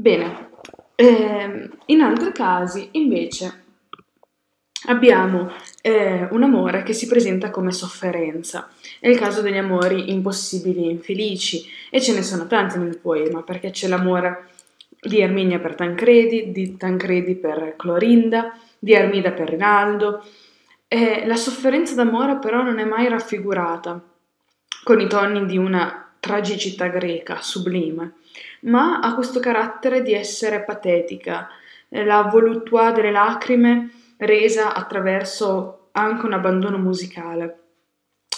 Bene, eh, in altri casi invece abbiamo eh, un amore che si presenta come sofferenza. È il caso degli amori impossibili e infelici e ce ne sono tanti nel poema perché c'è l'amore di Erminia per Tancredi, di Tancredi per Clorinda, di Armida per Rinaldo. Eh, la sofferenza d'amore però non è mai raffigurata con i toni di una tragicità greca sublime ma ha questo carattere di essere patetica, la voluttua delle lacrime resa attraverso anche un abbandono musicale.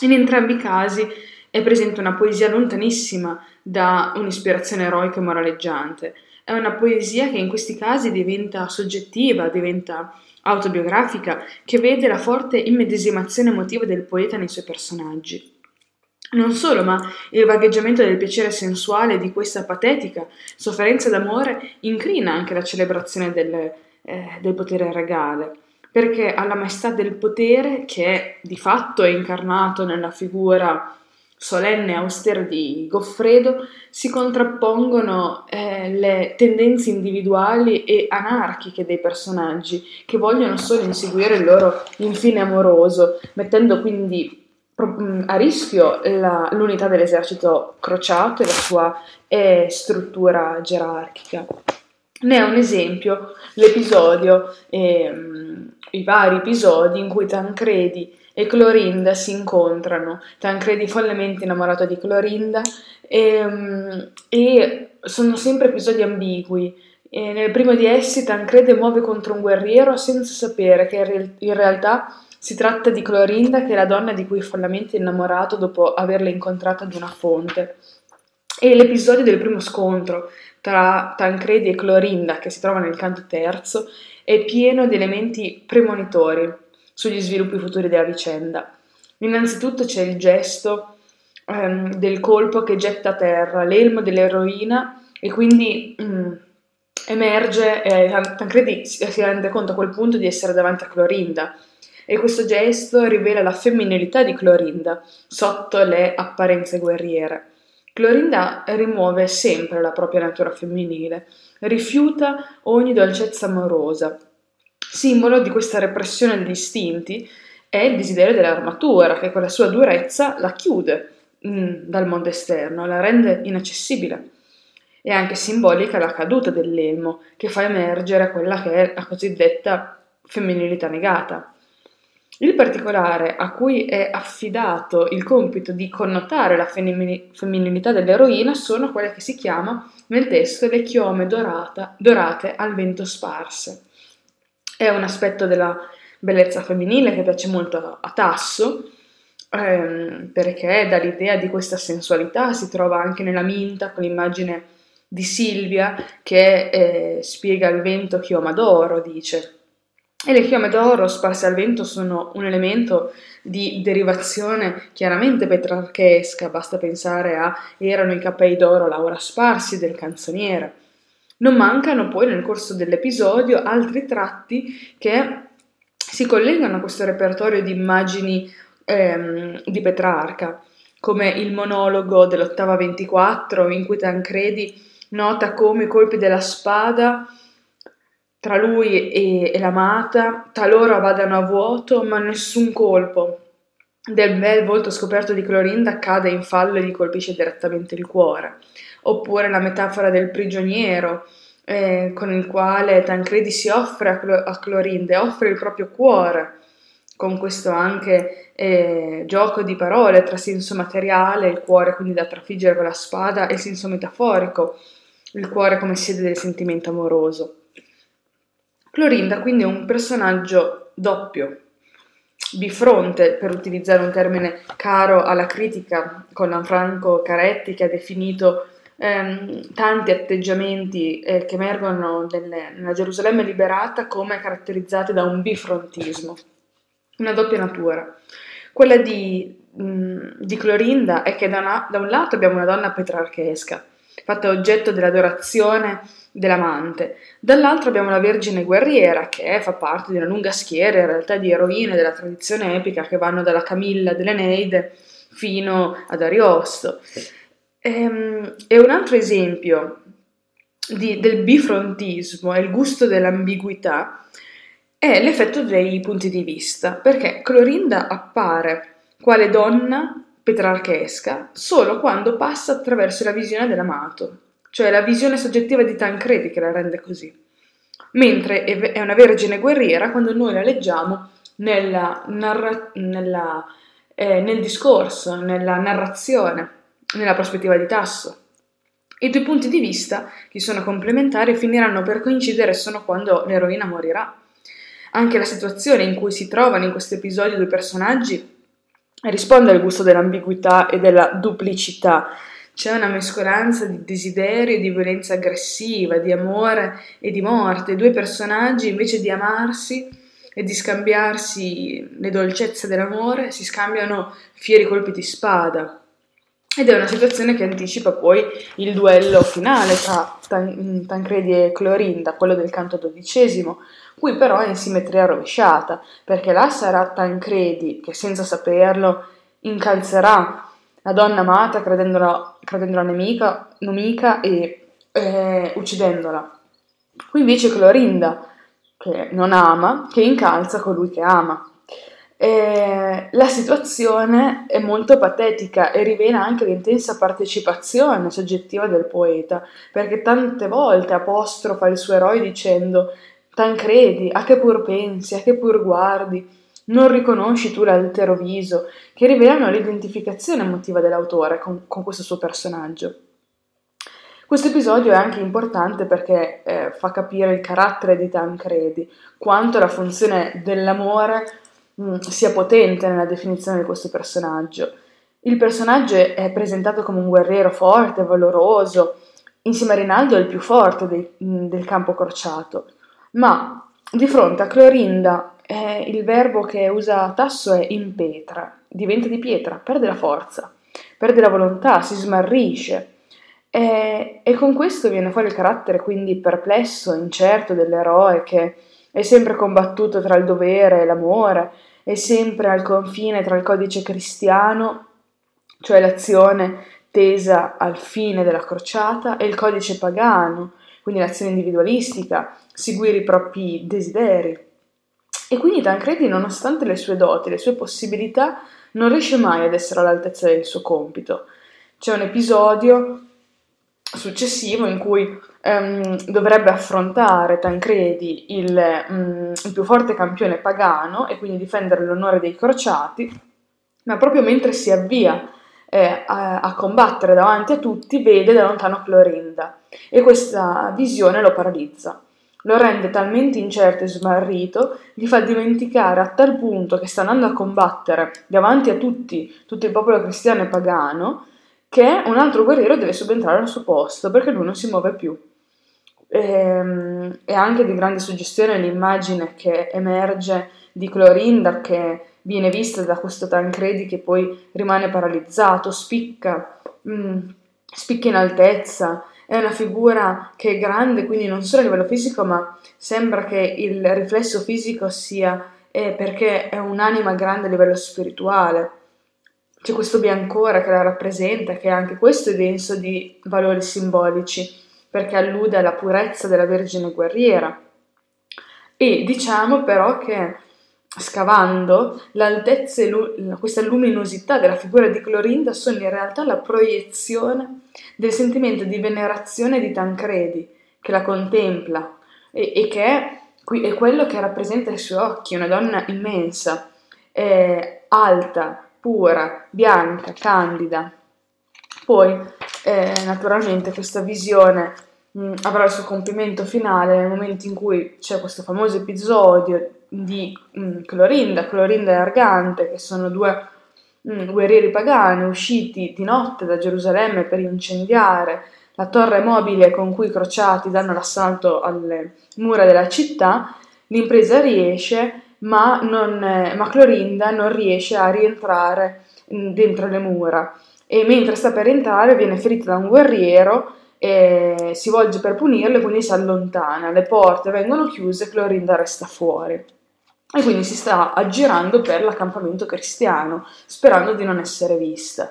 In entrambi i casi è presente una poesia lontanissima da un'ispirazione eroica e moraleggiante. È una poesia che in questi casi diventa soggettiva, diventa autobiografica, che vede la forte immedesimazione emotiva del poeta nei suoi personaggi. Non solo, ma il vagheggiamento del piacere sensuale di questa patetica sofferenza d'amore incrina anche la celebrazione del, eh, del potere regale, perché alla maestà del potere, che di fatto è incarnato nella figura solenne e austera di Goffredo, si contrappongono eh, le tendenze individuali e anarchiche dei personaggi che vogliono solo inseguire il loro infine amoroso, mettendo quindi a rischio la, l'unità dell'esercito crociato e la sua eh, struttura gerarchica. Ne è un esempio l'episodio, eh, i vari episodi in cui Tancredi e Clorinda si incontrano. Tancredi follemente innamorato di Clorinda e, e sono sempre episodi ambigui. E nel primo di essi Tancredi muove contro un guerriero senza sapere che in realtà si tratta di Clorinda, che è la donna di cui è follamente innamorato dopo averla incontrata ad una fonte. E l'episodio del primo scontro tra Tancredi e Clorinda, che si trova nel canto terzo, è pieno di elementi premonitori sugli sviluppi futuri della vicenda. Innanzitutto c'è il gesto ehm, del colpo che getta a terra l'elmo dell'eroina e quindi mm, emerge, eh, Tancredi si rende conto a quel punto di essere davanti a Clorinda e questo gesto rivela la femminilità di Clorinda sotto le apparenze guerriere. Clorinda rimuove sempre la propria natura femminile, rifiuta ogni dolcezza amorosa. Simbolo di questa repressione degli istinti è il desiderio dell'armatura, che con la sua durezza la chiude mm, dal mondo esterno, la rende inaccessibile. È anche simbolica la caduta dell'elmo, che fa emergere quella che è la cosiddetta femminilità negata. Il particolare a cui è affidato il compito di connotare la femminilità dell'eroina sono quelle che si chiama nel testo le chiome dorata, dorate al vento sparse. È un aspetto della bellezza femminile che piace molto a Tasso, ehm, perché dà l'idea di questa sensualità, si trova anche nella Minta con l'immagine di Silvia che eh, spiega il vento chioma d'oro, dice e le chiome d'oro sparse al vento sono un elemento di derivazione chiaramente petrarchesca, basta pensare a erano i capelli d'oro Laura Sparsi del canzoniere. Non mancano poi nel corso dell'episodio altri tratti che si collegano a questo repertorio di immagini ehm, di Petrarca, come il monologo dell'ottava 24 in cui Tancredi nota come i colpi della spada tra lui e, e l'amata, talora vadano a vuoto, ma nessun colpo del bel volto scoperto di Clorinda cade in fallo e gli colpisce direttamente il cuore. Oppure la metafora del prigioniero, eh, con il quale Tancredi si offre a, Clo- a Clorinda e offre il proprio cuore, con questo anche eh, gioco di parole tra senso materiale, il cuore quindi da trafiggere con la spada, e senso metaforico, il cuore come sede del sentimento amoroso. Clorinda quindi è un personaggio doppio, bifronte, per utilizzare un termine caro alla critica, con Lanfranco Caretti che ha definito ehm, tanti atteggiamenti eh, che emergono nelle, nella Gerusalemme liberata come caratterizzati da un bifrontismo, una doppia natura. Quella di, mh, di Clorinda è che da, una, da un lato abbiamo una donna petrarchesca, fatta oggetto dell'adorazione dell'amante. Dall'altro abbiamo la Vergine guerriera, che fa parte di una lunga schiera in realtà di eroine della tradizione epica che vanno dalla Camilla dell'Eneide fino ad Ariosto. Ehm, e un altro esempio di, del bifrontismo e il gusto dell'ambiguità è l'effetto dei punti di vista, perché Clorinda appare quale donna petrarchesca solo quando passa attraverso la visione dell'amato, cioè la visione soggettiva di Tancredi che la rende così, mentre è una vergine guerriera quando noi la leggiamo nella, narra- nella, eh, nel discorso, nella narrazione, nella prospettiva di Tasso. I due punti di vista, che sono complementari, finiranno per coincidere solo quando l'eroina morirà. Anche la situazione in cui si trovano in questo episodio due personaggi risponde al gusto dell'ambiguità e della duplicità. C'è una mescolanza di desiderio e di violenza aggressiva, di amore e di morte. Due personaggi invece di amarsi e di scambiarsi le dolcezze dell'amore si scambiano fieri colpi di spada. Ed è una situazione che anticipa poi il duello finale tra Tan- Tancredi e Clorinda, quello del canto dodicesimo, Qui però è in simmetria rovesciata, perché là sarà Tancredi che senza saperlo incalzerà la donna amata credendola, credendola nemica, nemica e eh, uccidendola. Qui invece Clorinda, che non ama, che incalza colui che ama. E la situazione è molto patetica e rivela anche l'intensa partecipazione soggettiva del poeta, perché tante volte apostrofa il suo eroe dicendo Tancredi, a che pur pensi, a che pur guardi, non riconosci tu l'altero viso, che rivelano l'identificazione emotiva dell'autore con, con questo suo personaggio. Questo episodio è anche importante perché eh, fa capire il carattere di Tancredi, quanto la funzione dell'amore mm, sia potente nella definizione di questo personaggio. Il personaggio è presentato come un guerriero forte, valoroso, insieme a Rinaldo è il più forte dei, mh, del campo crociato. Ma di fronte a Clorinda eh, il verbo che usa Tasso è impetra, diventa di pietra, perde la forza, perde la volontà, si smarrisce. E, e con questo viene fuori il carattere quindi perplesso, incerto dell'eroe che è sempre combattuto tra il dovere e l'amore, è sempre al confine tra il codice cristiano, cioè l'azione tesa al fine della crociata, e il codice pagano, quindi l'azione individualistica, seguire i propri desideri. E quindi Tancredi, nonostante le sue doti, le sue possibilità, non riesce mai ad essere all'altezza del suo compito. C'è un episodio successivo in cui um, dovrebbe affrontare Tancredi il, um, il, più forte campione pagano e quindi difendere l'onore dei crociati, ma proprio mentre si avvia eh, a, a, combattere davanti a tutti vede da lontano Clorinda e questa visione lo paralizza. Lo rende talmente incerto e smarrito, gli fa dimenticare a tal punto che sta andando a combattere davanti a tutti, tutto il popolo cristiano e pagano, che un altro guerriero deve subentrare al suo posto perché lui non si muove più. E, ehm, è anche di grande suggestione l'immagine che emerge di Clorinda che viene vista da questo Tancredi che poi rimane paralizzato, spicca, mh, mm, spicca in altezza, è una figura che è grande, quindi non solo a livello fisico, ma sembra che il riflesso fisico sia eh, perché è un'anima grande a livello spirituale. C'è questo biancore che la rappresenta, che anche questo è denso di valori simbolici, perché allude alla purezza della Vergine guerriera. E diciamo però che scavando, l'altezza e lu- questa luminosità della figura di Clorinda sono in realtà la proiezione del sentimento di venerazione di Tancredi, che la contempla e, e che è, è, quello che rappresenta i suoi occhi, una donna immensa, eh, alta, pura, bianca, candida. Poi, eh, naturalmente, questa visione mh, avrà il suo compimento finale nel momento in cui c'è questo famoso episodio di mh, mm, Clorinda, Clorinda e Argante, che sono due mh, mm, guerrieri pagani usciti di notte da Gerusalemme per incendiare la torre mobile con cui i crociati danno l'assalto alle mura della città, l'impresa riesce, ma, non, ma Clorinda non riesce a rientrare mm, dentro le mura e mentre sta per entrare viene ferita da un guerriero e si volge per punirlo e quindi si allontana, le porte vengono chiuse e Clorinda resta fuori. E quindi si sta aggirando per l'accampamento cristiano, sperando di non essere vista.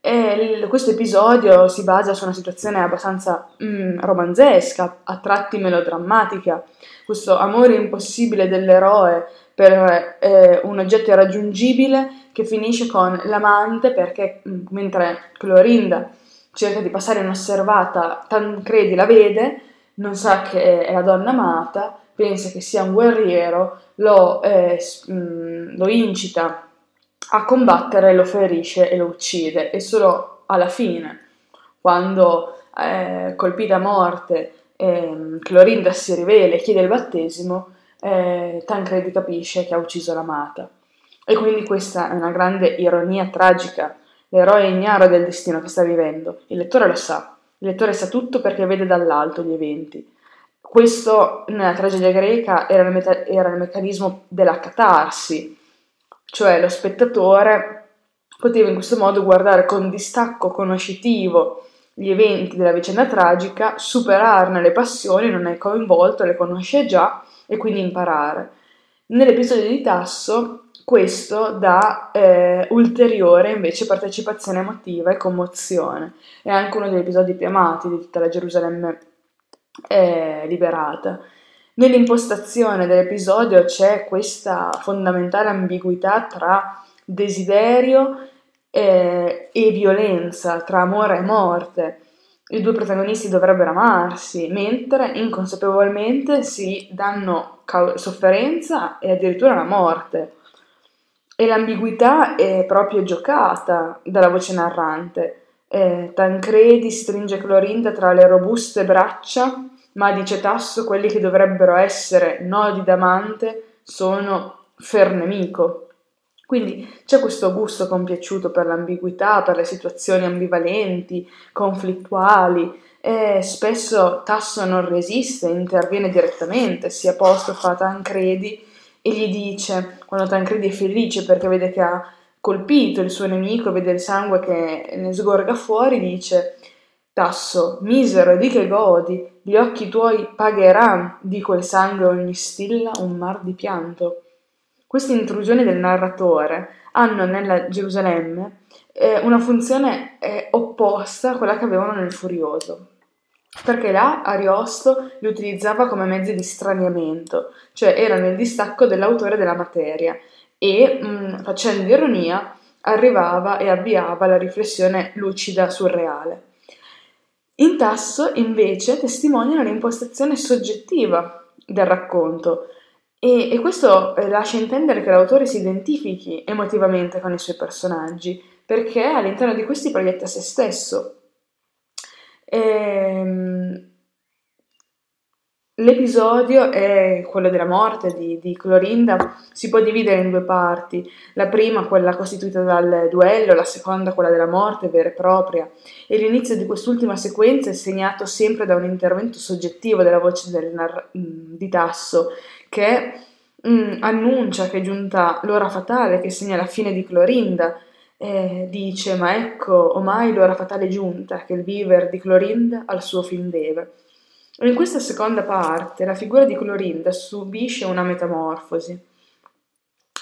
E questo episodio si basa su una situazione abbastanza mm, romanzesca, a tratti melodrammatica, questo amore impossibile dell'eroe per eh, un oggetto irraggiungibile che finisce con l'amante perché mm, mentre Clorinda cerca di passare inosservata, Tancredi la vede, non sa che è la donna amata, pensa che sia un guerriero, lo, eh, mm, lo incita a combattere, lo ferisce e lo uccide e solo alla fine, quando eh, colpita a morte eh, Clorinda si rivela e chiede il battesimo, eh, Tancredi capisce che ha ucciso l'amata. E quindi questa è una grande ironia tragica. L'eroe è ignaro del destino che sta vivendo. Il lettore lo sa. Il lettore sa tutto perché vede dall'alto gli eventi. Questo nella tragedia greca era il, meta- era il meccanismo della catarsi, cioè lo spettatore poteva in questo modo guardare con distacco conoscitivo gli eventi della vicenda tragica, superarne le passioni, non è coinvolto, le conosce già e quindi imparare. Nell'episodio di Tasso questo dà eh, ulteriore invece partecipazione emotiva e commozione. È anche uno degli episodi più amati di tutta la Gerusalemme eh, liberata. Nell'impostazione dell'episodio c'è questa fondamentale ambiguità tra desiderio eh, e violenza, tra amore e morte. I due protagonisti dovrebbero amarsi, mentre inconsapevolmente si danno sofferenza e addirittura la morte. E l'ambiguità è proprio giocata dalla voce narrante. Eh, Tancredi stringe Clorinda tra le robuste braccia ma dice Tasso quelli che dovrebbero essere nodi d'amante sono fer nemico. Quindi c'è questo gusto compiaciuto per l'ambiguità, per le situazioni ambivalenti, conflittuali, e spesso Tasso non resiste, interviene direttamente, si apostrofa Tancredi e gli dice, quando Tancredi è felice perché vede che ha colpito il suo nemico, vede il sangue che ne sgorga fuori, dice Tasso, misero, di che godi, gli occhi tuoi pagheran di quel sangue ogni stilla un mar di pianto. Queste intrusioni del narratore hanno nella Gerusalemme eh, una funzione eh, opposta a quella che avevano nel Furioso. Perché là Ariosto li utilizzava come mezzi di straniamento, cioè erano il distacco dell'autore della materia e, mh, mm, facendo ironia, arrivava e avviava la riflessione lucida sul reale. In Tasso, invece, testimoniano l'impostazione soggettiva del racconto e, e questo eh, lascia intendere che l'autore si identifichi emotivamente con i suoi personaggi, perché all'interno di questi proietta se stesso. Ehm, L'episodio è quello della morte di, di, Clorinda, si può dividere in due parti, la prima quella costituita dal duello, la seconda quella della morte vera e propria, e l'inizio di quest'ultima sequenza è segnato sempre da un intervento soggettivo della voce del nar- mm, di Tasso, che mh, mm, annuncia che è giunta l'ora fatale che segna la fine di Clorinda, e dice ma ecco ormai l'ora fatale giunta, che il viver di Clorinda al suo fin deve. In questa seconda parte la figura di Clorinda subisce una metamorfosi.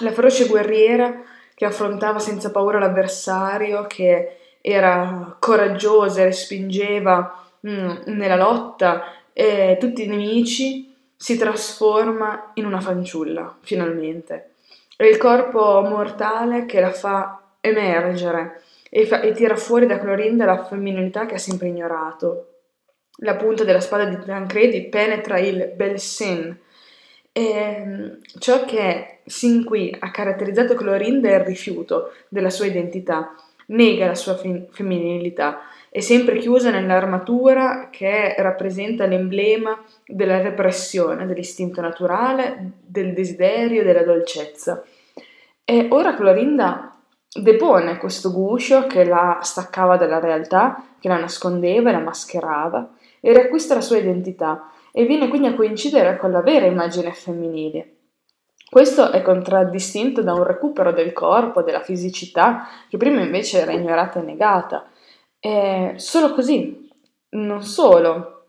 La feroce guerriera che affrontava senza paura l'avversario, che era coraggiosa e respingeva mm, nella lotta eh, tutti i nemici, si trasforma in una fanciulla, finalmente. È il corpo mortale che la fa emergere e, fa- e tira fuori da Clorinda la femminilità che ha sempre ignorato, la punta della spada di Tancredi penetra il bel sen. E ehm, ciò che sin qui ha caratterizzato Clorinda è il rifiuto della sua identità, nega la sua fin- femminilità, è sempre chiusa nell'armatura che rappresenta l'emblema della repressione, dell'istinto naturale, del desiderio, della dolcezza. E ora Clorinda depone questo guscio che la staccava dalla realtà, che la nascondeva e la mascherava, e riacquista la sua identità e viene quindi a coincidere con la vera immagine femminile. Questo è contraddistinto da un recupero del corpo, della fisicità, che prima invece era ignorata e negata. E solo così, non solo,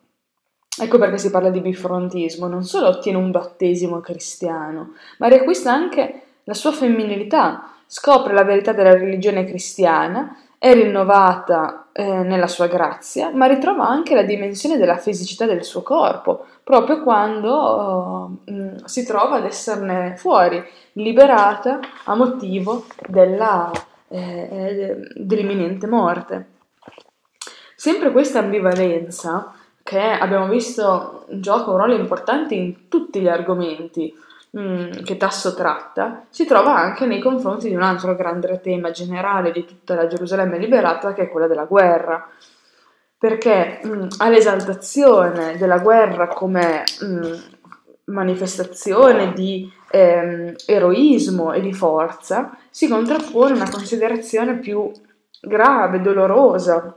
ecco perché si parla di bifrontismo, non solo ottiene un battesimo cristiano, ma riacquista anche la sua femminilità, scopre la verità della religione cristiana è rinnovata eh, nella sua grazia, ma ritrova anche la dimensione della fisicità del suo corpo, proprio quando uh, si trova ad esserne fuori, liberata a motivo della, eh, dell'imminente morte. Sempre questa ambivalenza, che abbiamo visto gioca un ruolo importante in tutti gli argomenti, Mm, che Tasso tratta si trova anche nei confronti di un altro grande tema generale di tutta la Gerusalemme liberata che è quella della guerra. Perché mh, mm, all'esaltazione della guerra come mh, mm, manifestazione di ehm, eroismo e di forza si contrappone una considerazione più grave, dolorosa,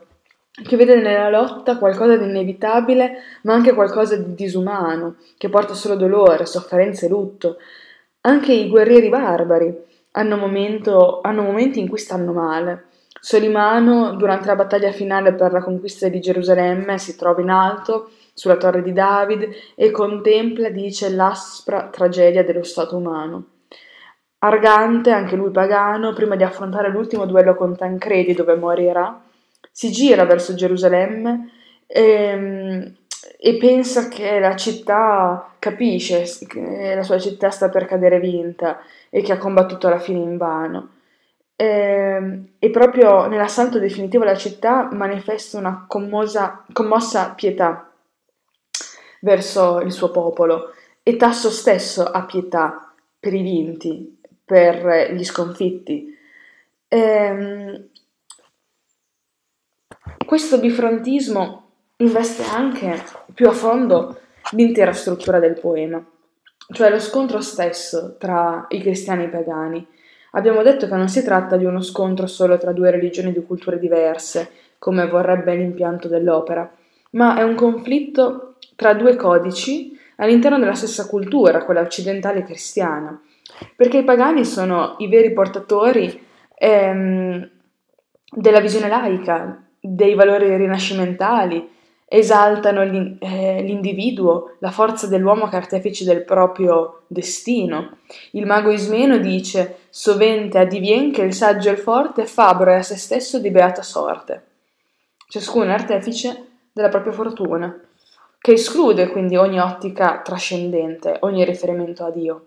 che vede nella lotta qualcosa di inevitabile, ma anche qualcosa di disumano, che porta solo dolore, sofferenza e lutto. Anche i guerrieri barbari hanno, momento, hanno momenti in cui stanno male. Solimano, durante la battaglia finale per la conquista di Gerusalemme, si trova in alto sulla torre di David e contempla, dice, l'aspra tragedia dello stato umano. Argante, anche lui pagano, prima di affrontare l'ultimo duello con Tancredi dove morirà, si gira verso Gerusalemme e, ehm, e pensa che la città capisce che la sua città sta per cadere vinta e che ha combattuto alla fine in vano. E, ehm, e proprio nell'assalto definitivo alla città manifesta una commosa, commossa pietà verso il suo popolo e Tasso stesso ha pietà per i vinti, per gli sconfitti. E, ehm, questo bifrontismo investe anche più a fondo l'intera struttura del poema, cioè lo scontro stesso tra i cristiani e i pagani. Abbiamo detto che non si tratta di uno scontro solo tra due religioni di culture diverse, come vorrebbe l'impianto dell'opera, ma è un conflitto tra due codici all'interno della stessa cultura, quella occidentale e cristiana, perché i pagani sono i veri portatori ehm, della visione laica, dei valori rinascimentali, esaltano eh, l'individuo, la forza dell'uomo cartefice del proprio destino. Il mago Ismeno dice: Sovente addivien che il saggio e il forte fabbro a se stesso di beata sorte. Ciascuno è artefice della propria fortuna, che esclude quindi ogni ottica trascendente, ogni riferimento a Dio.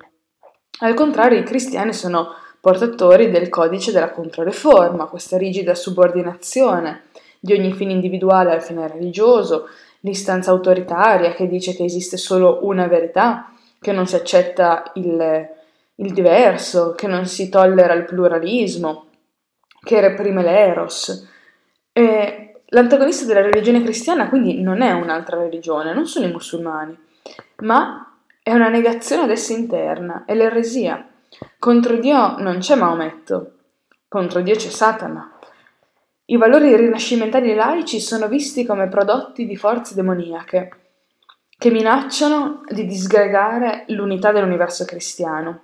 Al contrario, i cristiani sono portatori del codice della Controreforma, questa rigida subordinazione di ogni fine individuale al fine religioso, l'istanza autoritaria che dice che esiste solo una verità, che non si accetta il, il diverso, che non si tollera il pluralismo, che reprime l'eros. E l'antagonista della religione cristiana quindi non è un'altra religione, non sono i musulmani, ma è una negazione ad essa interna, è l'eresia. Contro Dio non c'è Maometto, contro Dio c'è Satana. I valori rinascimentali laici sono visti come prodotti di forze demoniache, che minacciano di disgregare l'unità dell'universo cristiano.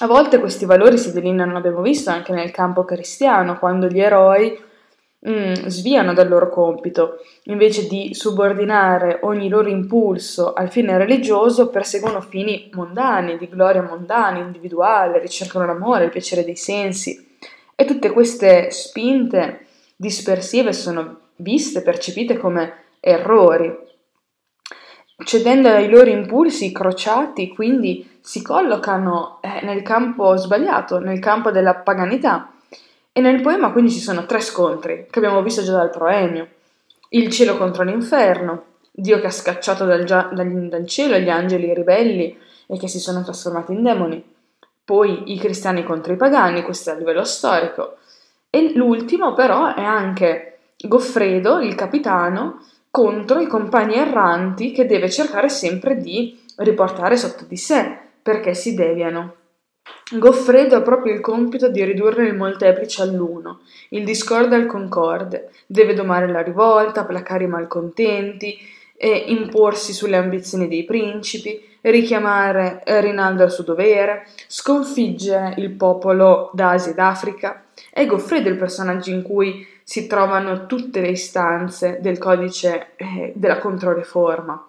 A volte questi valori si delineano, abbiamo visto, anche nel campo cristiano, quando gli eroi mm, sviano dal loro compito, invece di subordinare ogni loro impulso al fine religioso, perseguono fini mondani, di gloria mondana, individuale, ricercano l'amore, il piacere dei sensi. E tutte queste spinte dispersive sono viste, percepite come errori. Cedendo ai loro impulsi crociati, quindi si collocano eh, nel campo sbagliato, nel campo della paganità. E nel poema quindi ci sono tre scontri che abbiamo visto già dal proemio. Il cielo contro l'inferno, Dio che ha scacciato dal, dal, dal cielo gli angeli ribelli e che si sono trasformati in demoni. Poi i cristiani contro i pagani, questo è a livello storico. E l'ultimo però è anche Goffredo, il capitano, contro i compagni erranti che deve cercare sempre di riportare sotto di sé perché si deviano. Goffredo ha proprio il compito di ridurre il molteplice all'uno, il discorde al concorde, deve domare la rivolta, placare i malcontenti, e imporsi sulle ambizioni dei principi, richiamare Rinaldo al suo dovere, sconfiggere il popolo d'Asia ed Africa, è Goffredo il personaggio in cui si trovano tutte le istanze del codice eh, della Controreforma.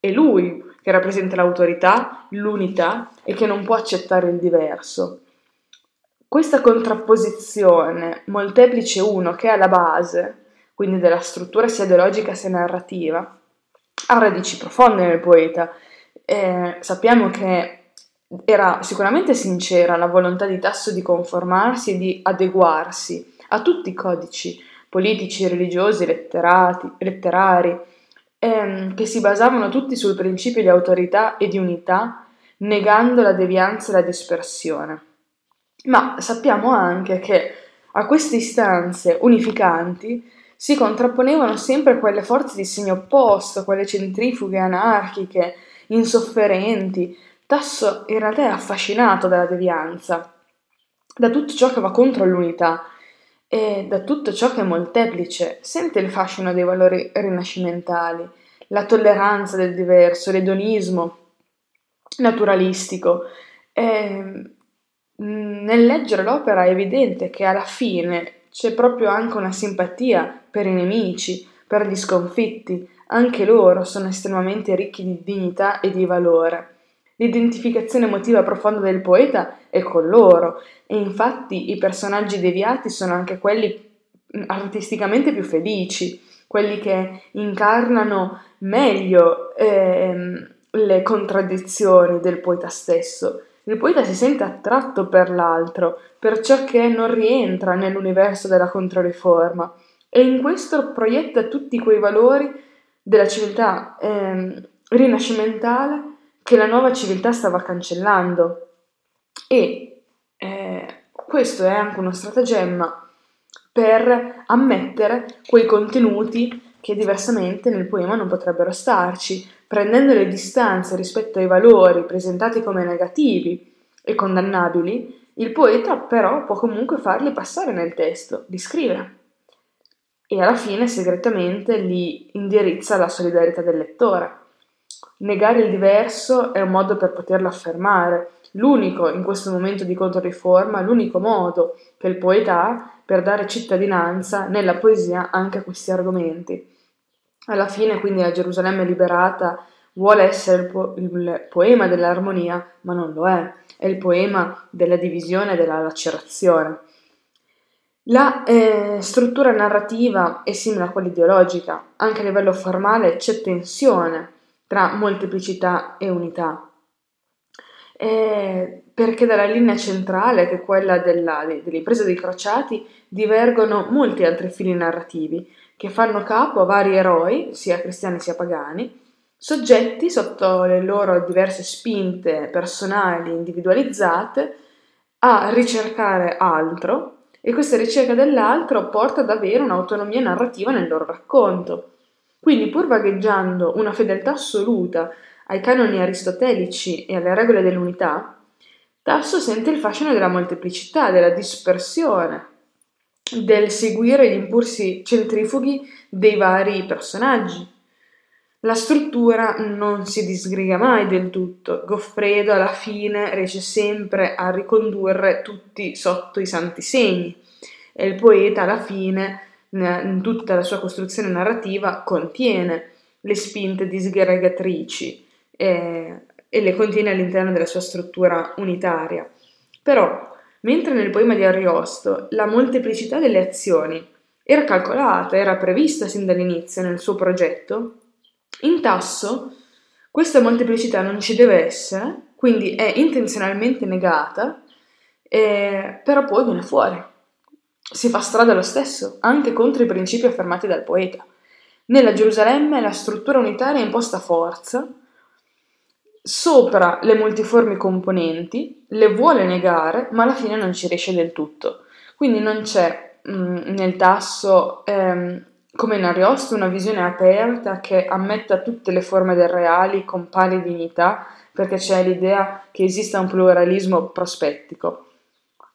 È lui che rappresenta l'autorità, l'unità e che non può accettare il diverso. questa contrapposizione molteplice uno che è alla base, quindi della struttura sia ideologica sia narrativa, ha radici profonde nel poeta. Eh, sappiamo che era sicuramente sincera la volontà di Tasso di conformarsi e di adeguarsi a tutti i codici politici, religiosi, letterari, ehm, che si basavano tutti sul principio di autorità e di unità, negando la devianza e la dispersione. Ma sappiamo anche che a queste istanze unificanti si contrapponevano sempre quelle forze di segno opposto, quelle centrifughe, anarchiche, insofferenti. Tasso in realtà è affascinato dalla devianza, da tutto ciò che va contro l'unità e da tutto ciò che è molteplice. Sente il fascino dei valori rinascimentali, la tolleranza del diverso, l'edonismo naturalistico. E, nel leggere l'opera è evidente che alla fine c'è proprio anche una simpatia per i nemici, per gli sconfitti, anche loro sono estremamente ricchi di dignità e di valore. L'identificazione emotiva profonda del poeta è con loro e infatti i personaggi deviati sono anche quelli artisticamente più felici, quelli che incarnano meglio ehm, le contraddizioni del poeta stesso. Il poeta si sente attratto per l'altro, per ciò che non rientra nell'universo della Controriforma e in questo proietta tutti quei valori della civiltà eh, rinascimentale che la nuova civiltà stava cancellando. E eh, questo è anche uno stratagemma per ammettere quei contenuti che diversamente nel poema non potrebbero starci, prendendo le distanze rispetto ai valori presentati come negativi e condannabili, il poeta però può comunque farli passare nel testo, li scrive e alla fine segretamente li indirizza alla solidarietà del lettore. Negare il diverso è un modo per poterlo affermare, l'unico in questo momento di controriforma, l'unico modo che il poeta per dare cittadinanza nella poesia anche a questi argomenti. Alla fine, quindi, la Gerusalemme liberata vuole essere il, po- il poema dell'armonia, ma non lo è, è il poema della divisione e della lacerazione. La eh, struttura narrativa è simile a quella ideologica, anche a livello formale c'è tensione tra molteplicità e unità. Eh, perché dalla linea centrale, che è quella della, dell'impresa dei crociati, divergono molti altri fili narrativi che fanno capo a vari eroi, sia cristiani sia pagani, soggetti sotto le loro diverse spinte personali individualizzate a ricercare altro e questa ricerca dell'altro porta ad avere un'autonomia narrativa nel loro racconto. Quindi, pur vagheggiando una fedeltà assoluta ai canoni aristotelici e alle regole dell'unità, Tasso sente il fascino della molteplicità, della dispersione, del seguire gli impulsi centrifughi dei vari personaggi. La struttura non si disgriga mai del tutto. Goffredo alla fine riesce sempre a ricondurre tutti sotto i santi segni e il poeta alla fine, in tutta la sua costruzione narrativa, contiene le spinte disgregatrici e, e le contiene all'interno della sua struttura unitaria. Però, mentre nel poema di Ariosto la molteplicità delle azioni era calcolata, era prevista sin dall'inizio nel suo progetto, in Tasso questa molteplicità non ci deve essere, quindi è intenzionalmente negata, eh, però poi viene fuori. Si fa strada lo stesso, anche contro i principi affermati dal poeta. Nella Gerusalemme la struttura unitaria è imposta forza, sopra le multiformi componenti, le vuole negare, ma alla fine non ci riesce del tutto. Quindi non c'è mh, mm, nel tasso ehm, come in Ariosto una visione aperta che ammetta tutte le forme del reali con pari dignità, perché c'è l'idea che esista un pluralismo prospettico.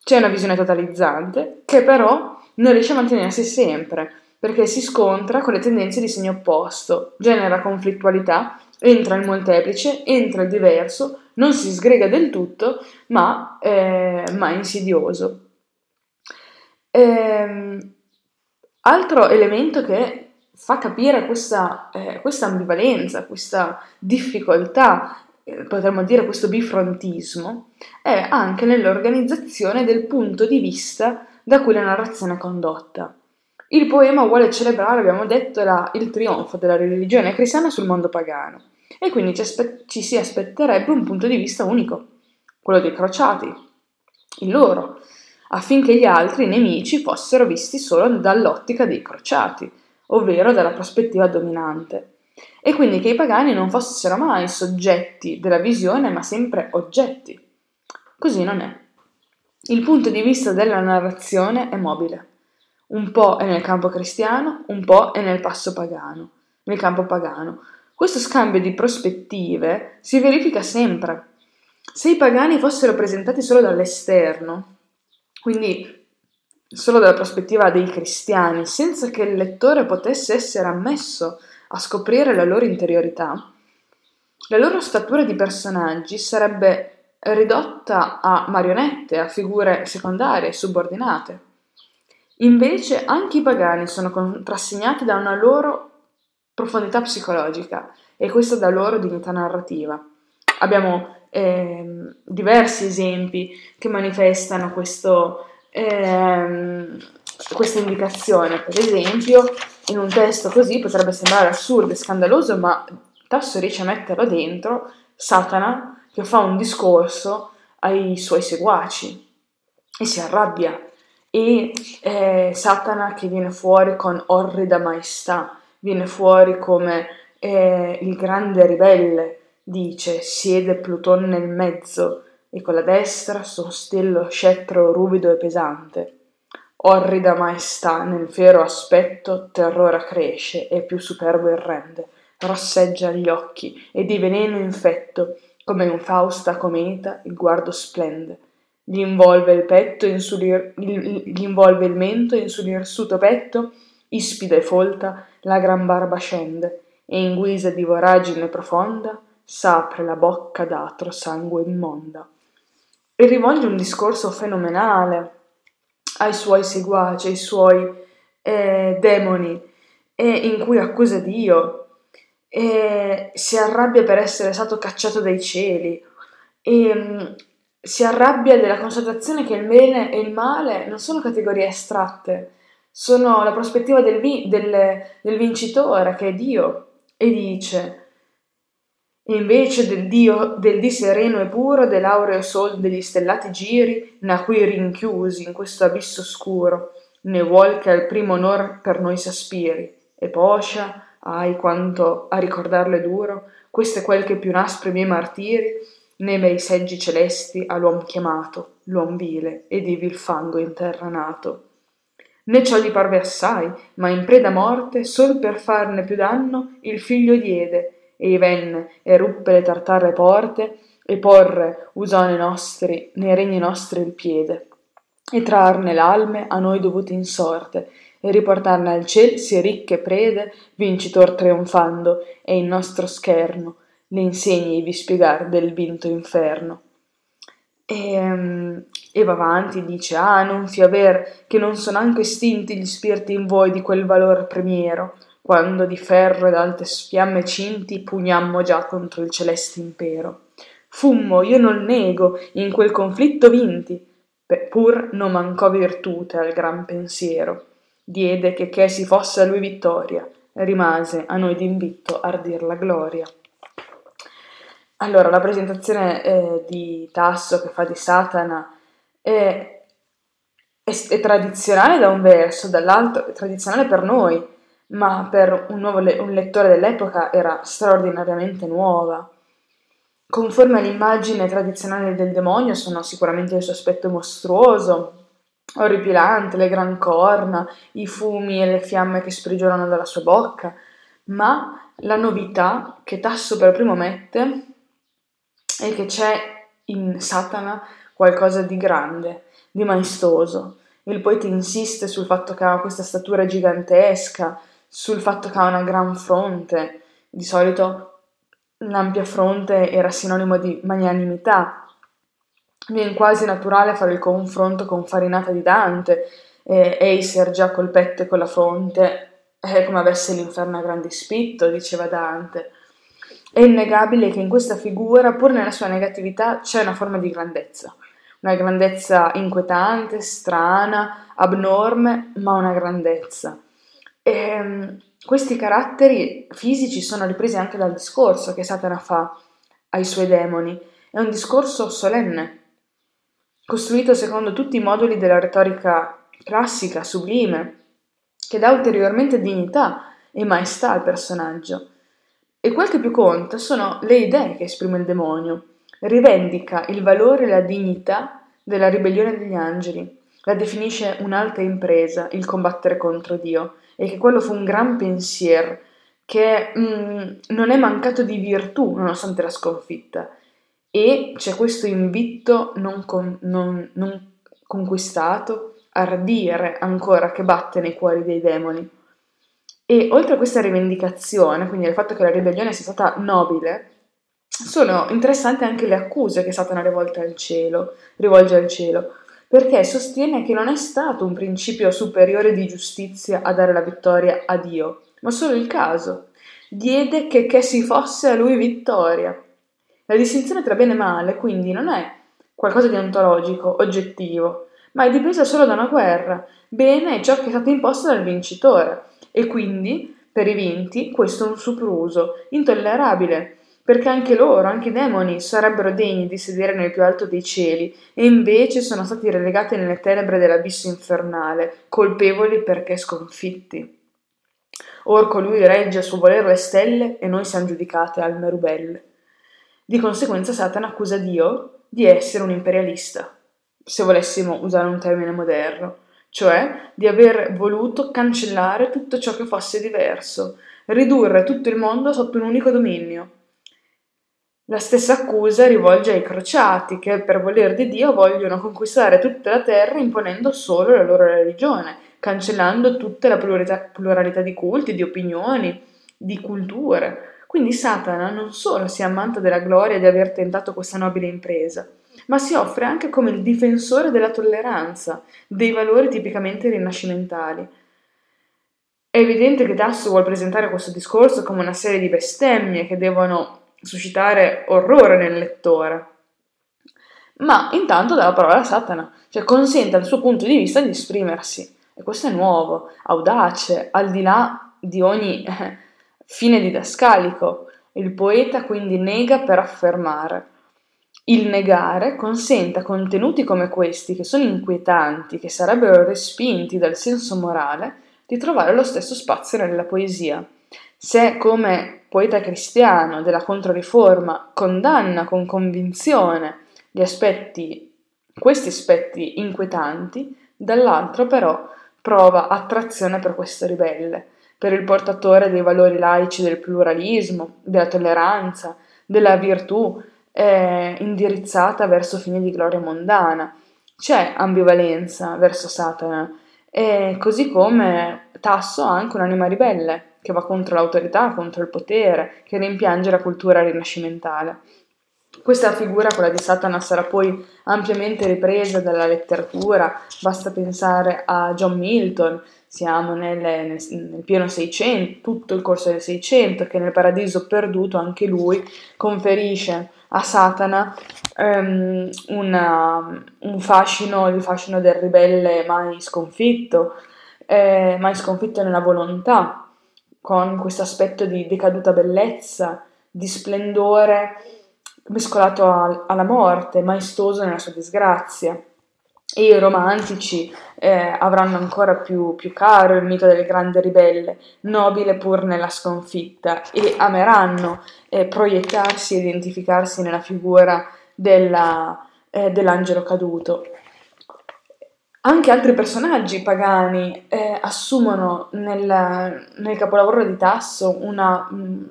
C'è una visione totalizzante che però non riesce a mantenersi sempre, perché si scontra con le tendenze di segno opposto, genera conflittualità, entra il molteplice, entra il diverso, non si sgrega del tutto, ma, eh, insidioso. Ehm, Altro elemento che fa capire questa, eh, questa ambivalenza, questa difficoltà eh, potremmo dire questo bifrontismo, è anche nell'organizzazione del punto di vista da cui la narrazione è condotta. Il poema vuole celebrare, abbiamo detto, la, il trionfo della religione cristiana sul mondo pagano e quindi ci, aspe- ci si aspetterebbe un punto di vista unico, quello dei crociati, il loro, affinché gli altri nemici fossero visti solo dall'ottica dei crociati, ovvero dalla prospettiva dominante, e quindi che i pagani non fossero mai soggetti della visione, ma sempre oggetti. Così non è. Il punto di vista della narrazione è mobile. Un po' è nel campo cristiano, un po' è nel passo pagano, nel campo pagano. Questo scambio di prospettive si verifica sempre. Se i pagani fossero presentati solo dall'esterno, quindi solo dalla prospettiva dei cristiani, senza che il lettore potesse essere ammesso a scoprire la loro interiorità, la loro statura di personaggi sarebbe ridotta a marionette, a figure secondarie, subordinate. Invece anche i pagani sono contrassegnati da una loro profondità psicologica e questa da loro dignità narrativa. Abbiamo eh, diversi esempi che manifestano questo, ehm, questa indicazione. Per esempio, in un testo così potrebbe sembrare assurdo e scandaloso, ma Tasso riesce a metterlo dentro Satana che fa un discorso ai suoi seguaci e si arrabbia e eh, Satana che viene fuori con orrida maestà, viene fuori come eh, il grande ribelle, dice, siede Pluton nel mezzo e con la destra sostiene lo scettro ruvido e pesante. Orrida maestà nel fiero aspetto terrore cresce e più superbo il rende, rosseggia gli occhi e di veleno infetto, come in fausta cometa il guardo splende gli involve il petto in sulir, gli involve il mento in sull'irsuto petto, ispida e folta, la gran barba scende, e in guisa di voragine profonda s'apre la bocca d'atro sangue immonda. E rivolge un discorso fenomenale ai suoi seguaci, ai suoi eh, demoni, e in cui accusa Dio, e si arrabbia per essere stato cacciato dai cieli, e si arrabbia della constatazione che il bene e il male non sono categorie astratte, sono la prospettiva del, vi- del, del vincitore che è Dio e dice invece del Dio del dì sereno e puro, dell'aureo sol degli stellati giri, na qui rinchiusi in questo abisso scuro, ne vuol che al primo onor per noi s'aspiri, e poscia, ai quanto a ricordarle duro, questo è quel che più naspri miei martiri, nei bei seggi celesti a l'uom chiamato, l'uom vile, ed ivi il fango in terra nato. Né ciò gli parve assai, ma in preda morte, sol per farne più danno, il figlio diede, e venne, e ruppe le tartarre porte, e porre usò nei nostri, nei regni nostri il piede, e trarne l'alme a noi dovute in sorte, e riportarne al ciel si ricche prede, vincitor trionfando, e in nostro scherno, le insegni vi spiegar del vinto inferno. E, um, e va avanti, dice, ah, non fi aver, che non sono anche estinti gli spiriti in voi di quel valor premiero, quando di ferro ed alte fiamme cinti pugnammo già contro il celeste impero. Fummo, io non nego, in quel conflitto vinti, pur non mancò virtute al gran pensiero. Diede che che si fosse a lui vittoria, rimase a noi d'invitto ardir la gloria. Allora, la presentazione eh, di Tasso che fa di Satana è, è, è, tradizionale da un verso, dall'altro è tradizionale per noi, ma per un, nuovo le- un lettore dell'epoca era straordinariamente nuova. Conforme all'immagine tradizionale del demonio sono sicuramente il suo aspetto mostruoso, orripilante, le gran corna, i fumi e le fiamme che sprigionano dalla sua bocca, ma la novità che Tasso per primo mette è che c'è in Satana qualcosa di grande, di maestoso. Il poeta insiste sul fatto che ha questa statura gigantesca, sul fatto che ha una gran fronte. Di solito l'ampia fronte era sinonimo di magnanimità. Viene quasi naturale fare il confronto con Farinata di Dante, e Eiser già col petto e con la fronte, è come avesse l'inferno a grande spitto, diceva Dante. È innegabile che in questa figura, pur nella sua negatività, c'è una forma di grandezza. Una grandezza inquietante, strana, abnorme, ma una grandezza. E, ehm, questi caratteri fisici sono ripresi anche dal discorso che Satana fa ai suoi demoni. È un discorso solenne, costruito secondo tutti i moduli della retorica classica, sublime, che dà ulteriormente dignità e maestà al personaggio. E quel che più conta sono le idee che esprime il demonio. Rivendica il valore e la dignità della ribellione degli angeli, la definisce un'alta impresa, il combattere contro Dio, e che quello fu un gran pensiero che mm, non è mancato di virtù nonostante la sconfitta. E c'è questo invito non, con, non, non conquistato, ardire ancora che batte nei cuori dei demoni. E oltre a questa rivendicazione, quindi al fatto che la ribellione sia stata nobile, sono interessanti anche le accuse che Satana rivolge al cielo, rivolge al cielo, perché sostiene che non è stato un principio superiore di giustizia a dare la vittoria a Dio, ma solo il caso. Diede che, che si fosse a lui vittoria. La distinzione tra bene e male, quindi, non è qualcosa di ontologico, oggettivo, ma è dipesa solo da una guerra. Bene è ciò che è stato imposto dal vincitore e quindi, per i vinti, questo è un sopruso, intollerabile, perché anche loro, anche i demoni, sarebbero degni di sedere nel più alto dei cieli, e invece sono stati relegati nelle tenebre dell'abisso infernale, colpevoli perché sconfitti. Or colui regge a suo volere le stelle e noi siamo giudicate alme rubelle. Di conseguenza Satana accusa Dio di essere un imperialista, se volessimo usare un termine moderno, cioè di aver voluto cancellare tutto ciò che fosse diverso, ridurre tutto il mondo sotto un unico dominio. La stessa accusa rivolge ai crociati che per voler di Dio vogliono conquistare tutta la terra imponendo solo la loro religione, cancellando tutta la pluralità, pluralità di culti, di opinioni, di culture. Quindi Satana non solo si ammanta della gloria di aver tentato questa nobile impresa, ma si offre anche come il difensore della tolleranza, dei valori tipicamente rinascimentali. È evidente che Tasso vuole presentare questo discorso come una serie di bestemmie che devono suscitare orrore nel lettore. Ma intanto dà la parola a Satana, cioè consente al suo punto di vista di esprimersi. E questo è nuovo, audace, al di là di ogni fine didascalico. Il poeta quindi nega per affermare. Il negare consente a contenuti come questi, che sono inquietanti, che sarebbero respinti dal senso morale, di trovare lo stesso spazio nella poesia. Se come poeta cristiano della Controriforma condanna con convinzione gli aspetti, questi aspetti inquietanti, dall'altro però prova attrazione per questo ribelle, per il portatore dei valori laici del pluralismo, della tolleranza, della virtù, è indirizzata verso fini di gloria mondana. C'è ambivalenza verso Satana, e così come Tasso ha anche un'anima ribelle, che va contro l'autorità, contro il potere, che rimpiange la cultura rinascimentale. Questa figura, quella di Satana, sarà poi ampiamente ripresa dalla letteratura, basta pensare a John Milton, siamo nel, nel, nel, pieno 600, tutto il corso del 600, che nel Paradiso Perduto anche lui conferisce a Satana um, una, un fascino, il fascino del ribelle mai sconfitto, eh, mai sconfitto nella volontà, con questo aspetto di decaduta bellezza, di splendore mescolato a, alla morte, maestoso nella sua disgrazia e i romantici eh, avranno ancora più, più, caro il mito del grande ribelle, nobile pur nella sconfitta, e ameranno eh, proiettarsi e identificarsi nella figura della, eh, dell'angelo caduto. Anche altri personaggi pagani eh, assumono nel, nel, capolavoro di Tasso una, mm,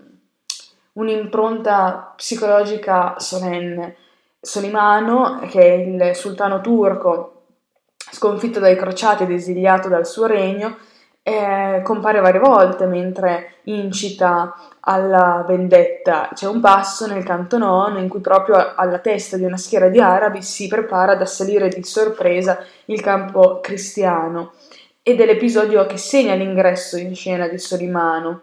un'impronta psicologica solenne. Solimano, che è il sultano turco sconfitto dai crociati ed esiliato dal suo regno, eh, compare varie volte mentre incita alla vendetta. C'è un passo nel canto nono in cui proprio alla testa di una schiera di arabi si prepara ad assalire di sorpresa il campo cristiano ed è l'episodio che segna l'ingresso in scena di Solimano.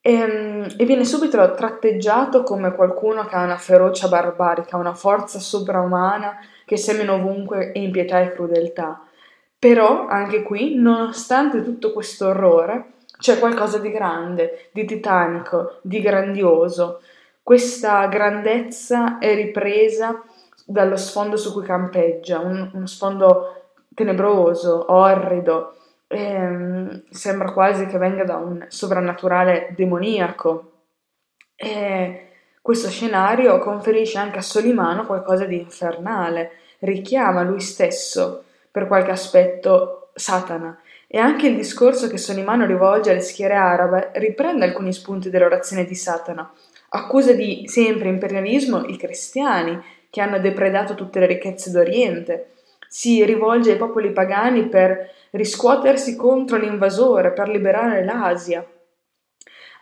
e, ehm, e viene subito tratteggiato come qualcuno che ha una ferocia barbarica, una forza sovraumana che semina ovunque impietà e crudeltà. Però anche qui, nonostante tutto questo orrore, c'è qualcosa di grande, di titanico, di grandioso. Questa grandezza è ripresa dallo sfondo su cui campeggia, un, uno sfondo tenebroso, orrido, ehm, sembra quasi che venga da un sovrannaturale demoniaco. E questo scenario conferisce anche a Solimano qualcosa di infernale, richiama lui stesso, per qualche aspetto, Satana. E anche il discorso che Solimano rivolge alle schiere arabe riprende alcuni spunti dell'orazione di Satana. Accusa di sempre imperialismo i cristiani, che hanno depredato tutte le ricchezze d'Oriente. Si rivolge ai popoli pagani per riscuotersi contro l'invasore, per liberare l'Asia.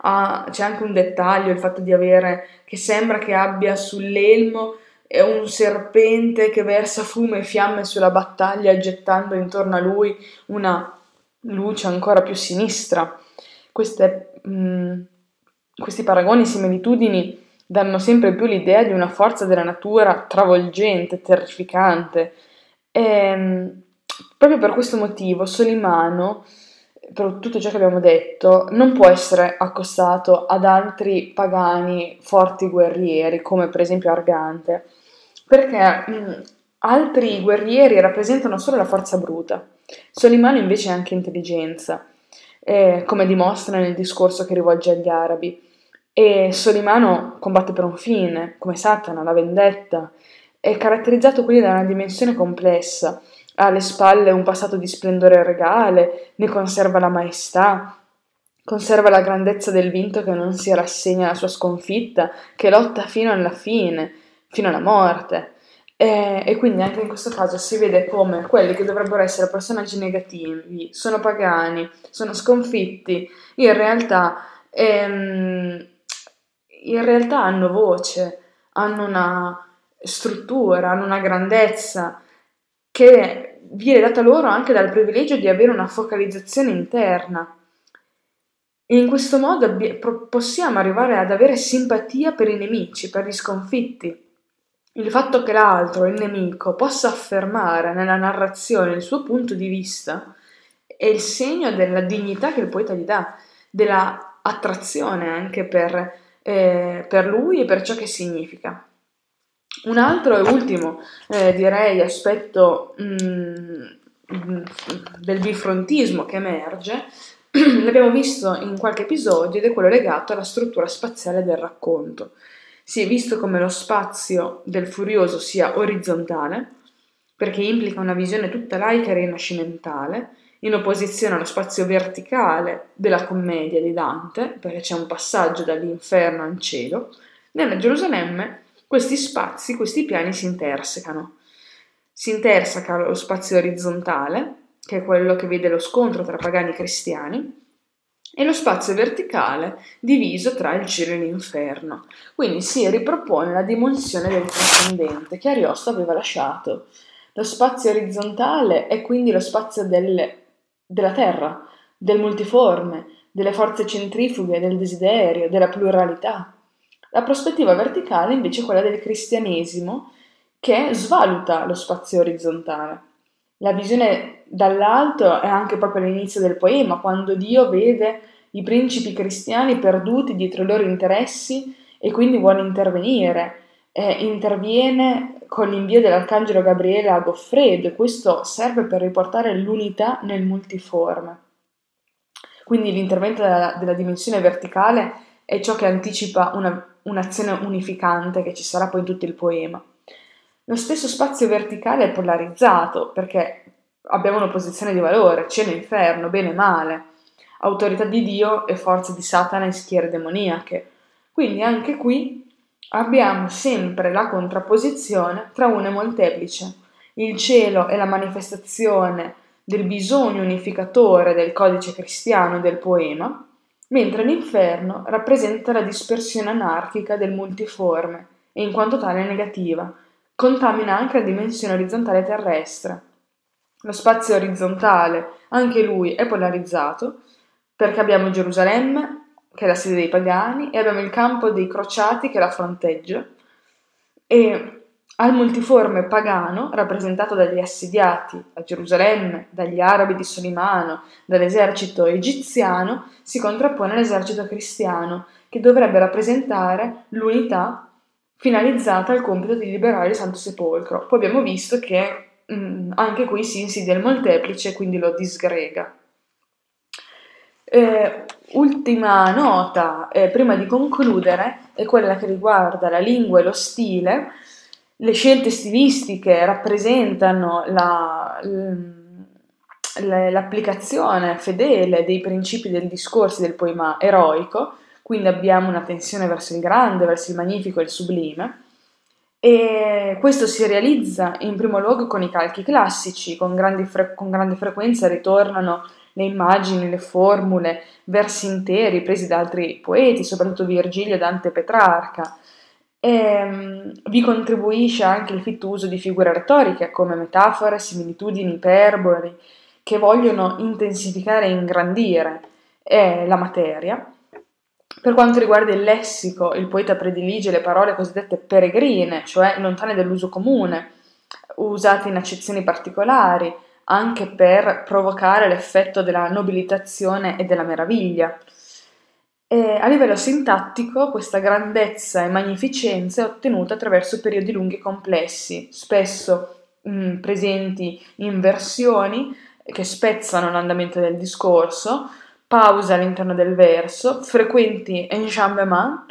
Ah, c'è anche un dettaglio, il fatto di avere che sembra che abbia sull'elmo un serpente che versa fumo e fiamme sulla battaglia, gettando intorno a lui una luce ancora più sinistra. Queste, mh, mm, questi paragoni e similitudini danno sempre più l'idea di una forza della natura travolgente, terrificante. E, ehm, proprio per questo motivo Solimano, per tutto ciò che abbiamo detto, non può essere accostato ad altri pagani forti guerrieri, come per esempio Argante, perché mh, altri guerrieri rappresentano solo la forza bruta. Solimano invece è anche intelligenza, eh, come dimostra nel discorso che rivolge agli arabi. E Solimano combatte per un fine, come Satana, la vendetta. È caratterizzato quindi da una dimensione complessa, ha alle spalle un passato di splendore regale, ne conserva la maestà, conserva la grandezza del vinto che non si rassegna alla sua sconfitta, che lotta fino alla fine, fino alla morte. E, e, quindi anche in questo caso si vede come quelli che dovrebbero essere personaggi negativi, sono pagani, sono sconfitti, in realtà, ehm, in realtà hanno voce, hanno una struttura, hanno una grandezza che viene data loro anche dal privilegio di avere una focalizzazione interna. E in questo modo possiamo arrivare ad avere simpatia per i nemici, per gli sconfitti il fatto che l'altro, il nemico, possa affermare nella narrazione il suo punto di vista è il segno della dignità che il poeta gli dà, della attrazione anche per, eh, per lui e per ciò che significa. Un altro e ultimo, eh, direi, aspetto mm, del bifrontismo che emerge, l'abbiamo visto in qualche episodio ed è quello legato alla struttura spaziale del racconto si è visto come lo spazio del furioso sia orizzontale, perché implica una visione tutta laica e rinascimentale, in opposizione allo spazio verticale della commedia di Dante, perché c'è un passaggio dall'inferno al cielo, nella Gerusalemme questi spazi, questi piani si intersecano. Si interseca lo spazio orizzontale, che è quello che vede lo scontro tra pagani e cristiani, e lo spazio verticale diviso tra il cielo e l'inferno. Quindi si ripropone la dimensione del trascendente che Ariosto aveva lasciato. Lo spazio orizzontale è quindi lo spazio del, della terra, del multiforme, delle forze centrifughe, del desiderio, della pluralità. La prospettiva verticale invece è quella del cristianesimo che svaluta lo spazio orizzontale. La visione dall'alto è anche proprio l'inizio del poema, quando Dio vede i principi cristiani perduti dietro i loro interessi e quindi vuole intervenire. Eh, interviene con l'invio dell'arcangelo Gabriele a Goffredo e questo serve per riportare l'unità nel multiforme. Quindi l'intervento della, della dimensione verticale è ciò che anticipa una, un'azione unificante che ci sarà poi in tutto il poema. Lo stesso spazio verticale è polarizzato perché abbiamo un'opposizione di valore, cielo e inferno, bene e male, autorità di Dio e forza di Satana e schiere demoniache. Quindi anche qui abbiamo sempre la contrapposizione tra uno e molteplice. Il cielo è la manifestazione del bisogno unificatore del codice cristiano del poema, mentre l'inferno rappresenta la dispersione anarchica del multiforme e in quanto tale negativa, contamina anche la dimensione orizzontale terrestre. Lo spazio orizzontale, anche lui, è polarizzato perché abbiamo Gerusalemme che è la sede dei pagani, e abbiamo il campo dei crociati, che la fronteggia, e al multiforme pagano, rappresentato dagli assediati a Gerusalemme, dagli arabi di Solimano, dall'esercito egiziano, si contrappone l'esercito cristiano, che dovrebbe rappresentare l'unità finalizzata al compito di liberare il Santo Sepolcro. Poi abbiamo visto che mh, mm, anche qui si insidia il molteplice, quindi lo disgrega. Eh, ultima nota, eh, prima di concludere, è quella che riguarda la lingua e lo stile le scelte stilistiche rappresentano la, l'applicazione fedele dei principi del discorso del poema eroico, quindi abbiamo una tensione verso il grande, verso il magnifico e il sublime. E questo si realizza in primo luogo con i calchi classici, con, fre- con grande frequenza ritornano le immagini, le formule, versi interi presi da altri poeti, soprattutto Virgilio, Dante e Petrarca. E, ehm, vi contribuisce anche il fitto uso di figure retoriche come metafore, similitudini, iperboli, che vogliono intensificare e ingrandire eh, la materia. Per quanto riguarda il lessico, il poeta predilige le parole cosiddette peregrine, cioè lontane dall'uso comune, usate in accezioni particolari, anche per provocare l'effetto della nobilitazione e della meraviglia. E a livello sintattico questa grandezza e magnificenza è ottenuta attraverso periodi lunghi e complessi, spesso mh, mm, presenti in versioni che spezzano l'andamento del discorso, pause all'interno del verso, frequenti enjambement,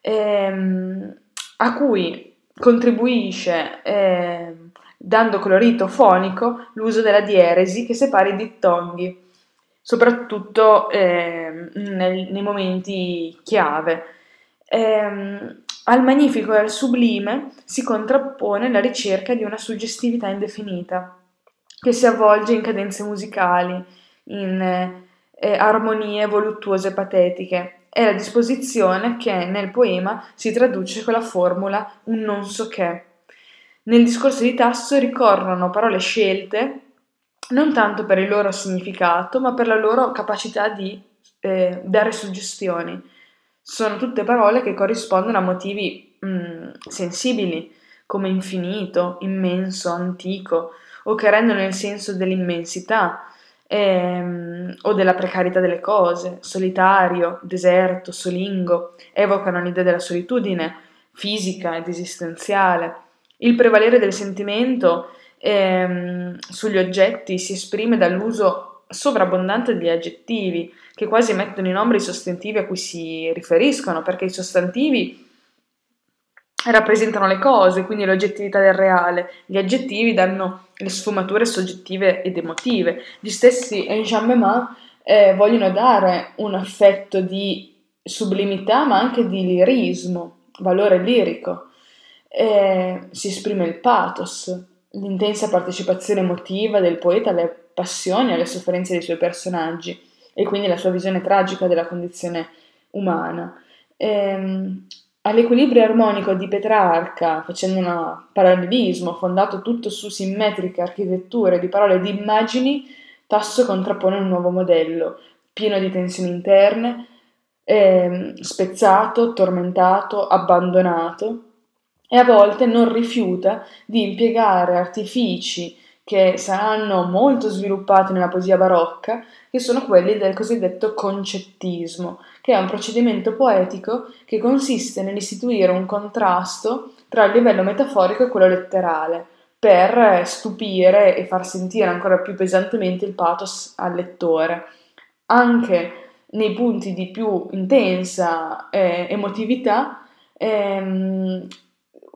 ehm, a cui contribuisce, eh, dando colorito fonico, l'uso della dieresi che separa i dittonghi soprattutto eh, nel, nei momenti chiave. Eh, al magnifico e al sublime si contrappone la ricerca di una suggestività indefinita, che si avvolge in cadenze musicali, in eh, armonie voluttuose patetiche. È la disposizione che nel poema si traduce con la formula un non so che. Nel discorso di Tasso ricorrono parole scelte non tanto per il loro significato, ma per la loro capacità di eh, dare suggestioni. Sono tutte parole che corrispondono a motivi mh, mm, sensibili, come infinito, immenso, antico, o che rendono il senso dell'immensità ehm, o della precarietà delle cose, solitario, deserto, solingo, evocano l'idea della solitudine fisica ed esistenziale. Il prevalere del sentimento ehm, sugli oggetti si esprime dall'uso sovrabbondante degli aggettivi, che quasi mettono in ombra i sostantivi a cui si riferiscono, perché i sostantivi rappresentano le cose, quindi l'oggettività del reale, gli aggettivi danno le sfumature soggettive ed emotive. Gli stessi enjambement eh, vogliono dare un affetto di sublimità, ma anche di lirismo, valore lirico. Eh, si esprime il pathos, l'intensa partecipazione emotiva del poeta alle passioni e alle sofferenze dei suoi personaggi e quindi la sua visione tragica della condizione umana. Ehm, all'equilibrio armonico di Petrarca, facendo un parallelismo fondato tutto su simmetriche architetture di parole e di immagini, Tasso contrappone un nuovo modello, pieno di tensioni interne, ehm, spezzato, tormentato, abbandonato, e a volte non rifiuta di impiegare artifici che saranno molto sviluppati nella poesia barocca, che sono quelli del cosiddetto concettismo, che è un procedimento poetico che consiste nell'istituire un contrasto tra il livello metaforico e quello letterale, per stupire e far sentire ancora più pesantemente il pathos al lettore. Anche nei punti di più intensa eh, emotività, ehm,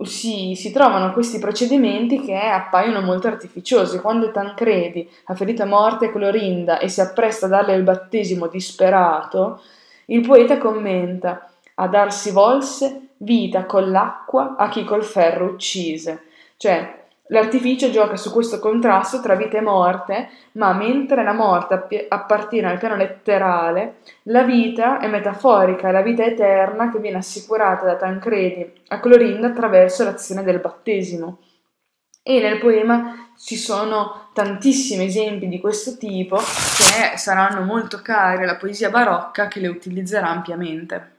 si, si, trovano questi procedimenti che appaiono molto artificiosi. Quando Tancredi ha ferito a morte Clorinda e si appresta a darle il battesimo disperato, il poeta commenta a darsi volse vita con l'acqua a chi col ferro uccise. Cioè, L'artificio gioca su questo contrasto tra vita e morte, ma mentre la morte appartiene al piano letterale, la vita è metaforica, è la vita eterna che viene assicurata da Tancredi a Clorinda attraverso l'azione del battesimo. E nel poema ci sono tantissimi esempi di questo tipo che saranno molto cari alla poesia barocca che le utilizzerà ampiamente.